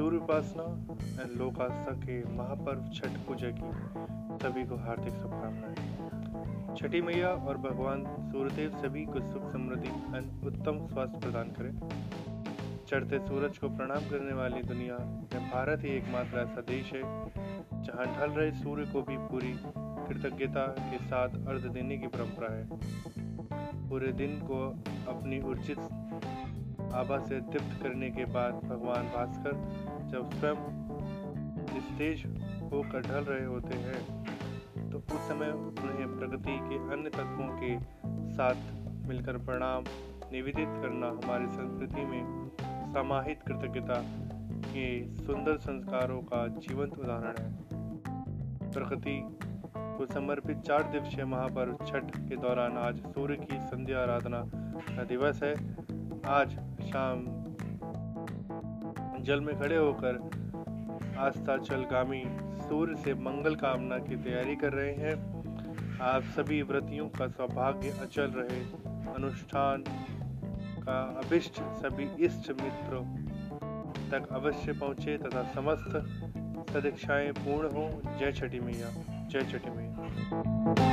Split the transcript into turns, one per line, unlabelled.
उपासना and लोक आस्था के महापर्व छठ पूजा की सभी को हार्दिक शुभकामनाएँ। छठी मैया और भगवान सूर्यदेव सभी को सुख समृद्धि एंड उत्तम स्वास्थ्य प्रदान करें। चढ़ते सूरज को प्रणाम करने वाली दुनिया में भारत ही एकमात्र ऐसा देश है, जहाँ ढल रहे सूर्य को भी पूरी कृतज्ञता के साथ अर्ध देने की परंपरा है। पूरे दिन को अपनी उर्जित आभा से तृप्त करने के बाद भगवान भास्कर जब स्वयं निस्तेज होकर ढल रहे होते हैं तो उस समय उन्हें प्रगति के अन्य तत्वों के साथ मिलकर प्रणाम निवेदित करना हमारी संस्कृति में समाहित कृतज्ञता के सुंदर संस्कारों का जीवंत उदाहरण है। प्रकृति को समर्पित चार दिवसीय महापर्व छठ के दौरान आज सूर्य की संध्या आराधना का दिवस है। आज शाम जल में खड़े होकर आस्था चलगामी सूर्य से मंगल कामना की तैयारी कर रहे हैं। आप सभी व्रतियों का सौभाग्य अचल रहे। अनुष्ठान का अभिष्ट सभी इष्ट मित्रों तक अवश्य पहुँचे तथा समस्त सदीक्षाएँ पूर्ण हो। जय छठी मैया। जय छठी मैया।